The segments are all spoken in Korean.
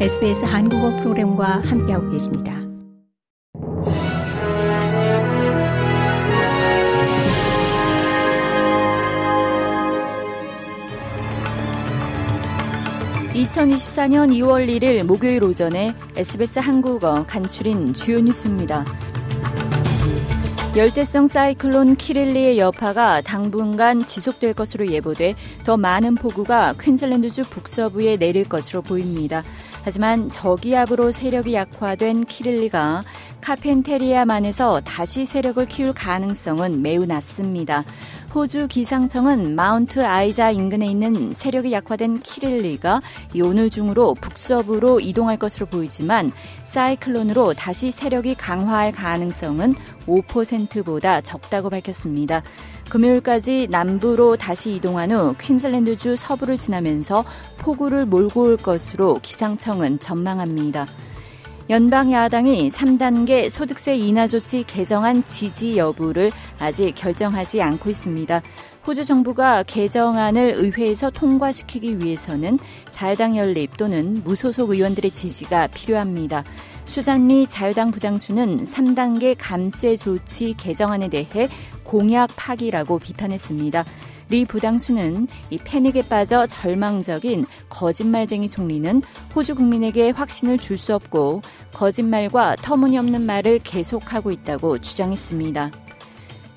SBS 한국어 프로그램과 함께하고 계십니다. (2024년 2월 1일) 목요일 오전에 SBS 한국어 간추린 주요 뉴스입니다. 열대성 사이클론 키릴리의 여파가 당분간 지속될 것으로 예보돼 더 많은 폭우가 퀸즐랜드주 북서부에 내릴 것으로 보입니다. 하지만 저기압으로 세력이 약화된 키릴리가 카펜테리아만에서 다시 세력을 키울 가능성은 매우 낮습니다. 호주 기상청은 마운트 아이자 인근에 있는 세력이 약화된 키릴리가 오늘 중으로 북서부로 이동할 것으로 보이지만 사이클론으로 다시 세력이 강화할 가능성은 5%보다 적다고 밝혔습니다. 금요일까지 남부로 다시 이동한 후 퀸즐랜드주 서부를 지나면서 폭우를 몰고 올 것으로 기상청은 전망합니다. 연방 야당이 3단계 소득세 인하 조치 개정안 지지 여부를 아직 결정하지 않고 있습니다. 호주 정부가 개정안을 의회에서 통과시키기 위해서는 자유당 연립 또는 무소속 의원들의 지지가 필요합니다. 수잔리 자유당 부당수는 3단계 감세 조치 개정안에 대해 공약 파기라고 비판했습니다. 리 부당수는 이 패닉에 빠져 절망적인 거짓말쟁이 총리는 호주 국민에게 확신을 줄 수 없고 거짓말과 터무니없는 말을 계속하고 있다고 주장했습니다.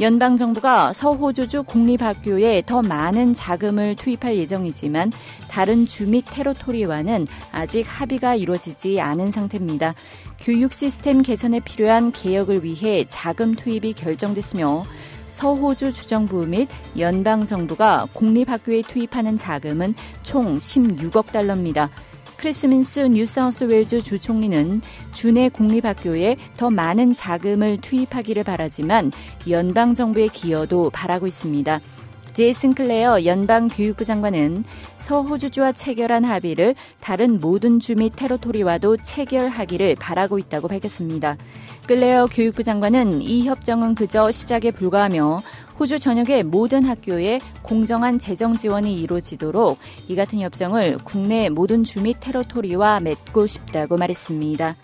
연방 정부가 서호주주 공립학교에 더 많은 자금을 투입할 예정이지만 다른 주 및 테러토리와는 아직 합의가 이루어지지 않은 상태입니다. 교육 시스템 개선에 필요한 개혁을 위해 자금 투입이 결정됐으며 서호주 주정부 및 연방 정부가 공립학교에 투입하는 자금은 총 16억 달러입니다. 크리스민스 뉴사우스웨일즈 주총리는 주내 공립학교에 더 많은 자금을 투입하기를 바라지만 연방 정부의 기여도 바라고 있습니다. 제이슨 클레어 연방 교육부 장관은 서호주주와 체결한 합의를 다른 모든 주및 테러토리와도 체결하기를 바라고 있다고 밝혔습니다. 클레어 교육부 장관은 이 협정은 그저 시작에 불과하며 호주 전역의 모든 학교에 공정한 재정 지원이 이루어지도록 이 같은 협정을 국내 모든 주및 테러토리와 맺고 싶다고 말했습니다.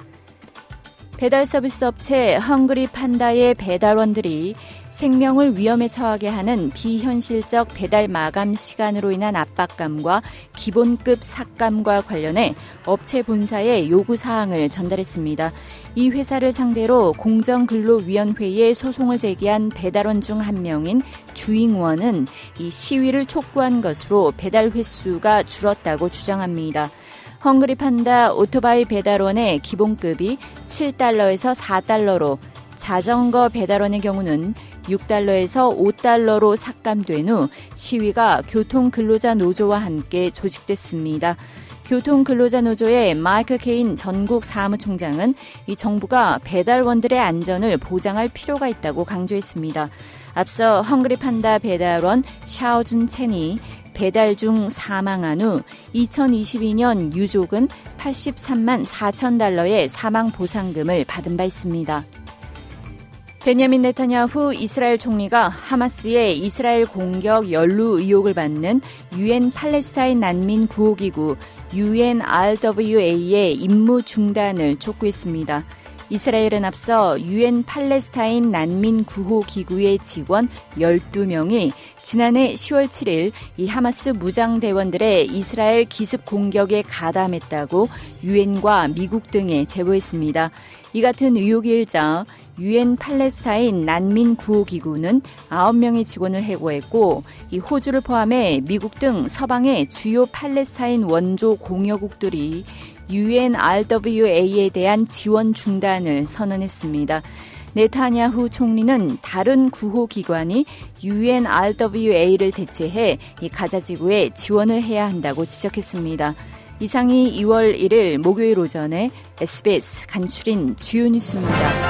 배달 서비스 업체 HungryPanda의 배달원들이 생명을 위험에 처하게 하는 비현실적 배달 마감 시간으로 인한 압박감과 기본급 삭감과 관련해 업체 본사에 요구 사항을 전달했습니다. 이 회사를 상대로 공정근로위원회에 소송을 제기한 배달원 중 한 명인 주잉원은 이 시위를 촉구한 것으로 배달 횟수가 줄었다고 주장합니다. 헝그리 판다 오토바이 배달원의 기본급이 7달러에서 4달러로 자전거 배달원의 경우는 6달러에서 5달러로 삭감된 후 시위가 교통 근로자 노조와 함께 조직됐습니다. 교통 근로자 노조의 마이클 케인 전국 사무총장은 이 정부가 배달원들의 안전을 보장할 필요가 있다고 강조했습니다. 앞서 헝그리 판다 배달원 샤오준 첸이 배달 중 사망한 후 2022년 유족은 83만 4천 달러의 사망 보상금을 받은 바 있습니다. 베냐민 네타냐후 이스라엘 총리가 하마스의 이스라엘 공격 연루 의혹을 받는 유엔 팔레스타인 난민 구호기구 UNRWA의 임무 중단을 촉구했습니다. 이스라엘은 앞서 유엔 팔레스타인 난민 구호 기구의 직원 12명이 지난해 10월 7일 이 하마스 무장 대원들의 이스라엘 기습 공격에 가담했다고 유엔과 미국 등에 제보했습니다. 이 같은 의혹이 일자 유엔 팔레스타인 난민 구호 기구는 9명의 직원을 해고했고 이 호주를 포함해 미국 등 서방의 주요 팔레스타인 원조 공여국들이 UNRWA에 대한 지원 중단을 선언했습니다. 네타냐후 총리는 다른 구호 기관이 UNRWA를 대체해 이 가자 지구에 지원을 해야 한다고 지적했습니다. 이상이 2월 1일 목요일 오전에 SBS 간추린 주요 뉴스입니다.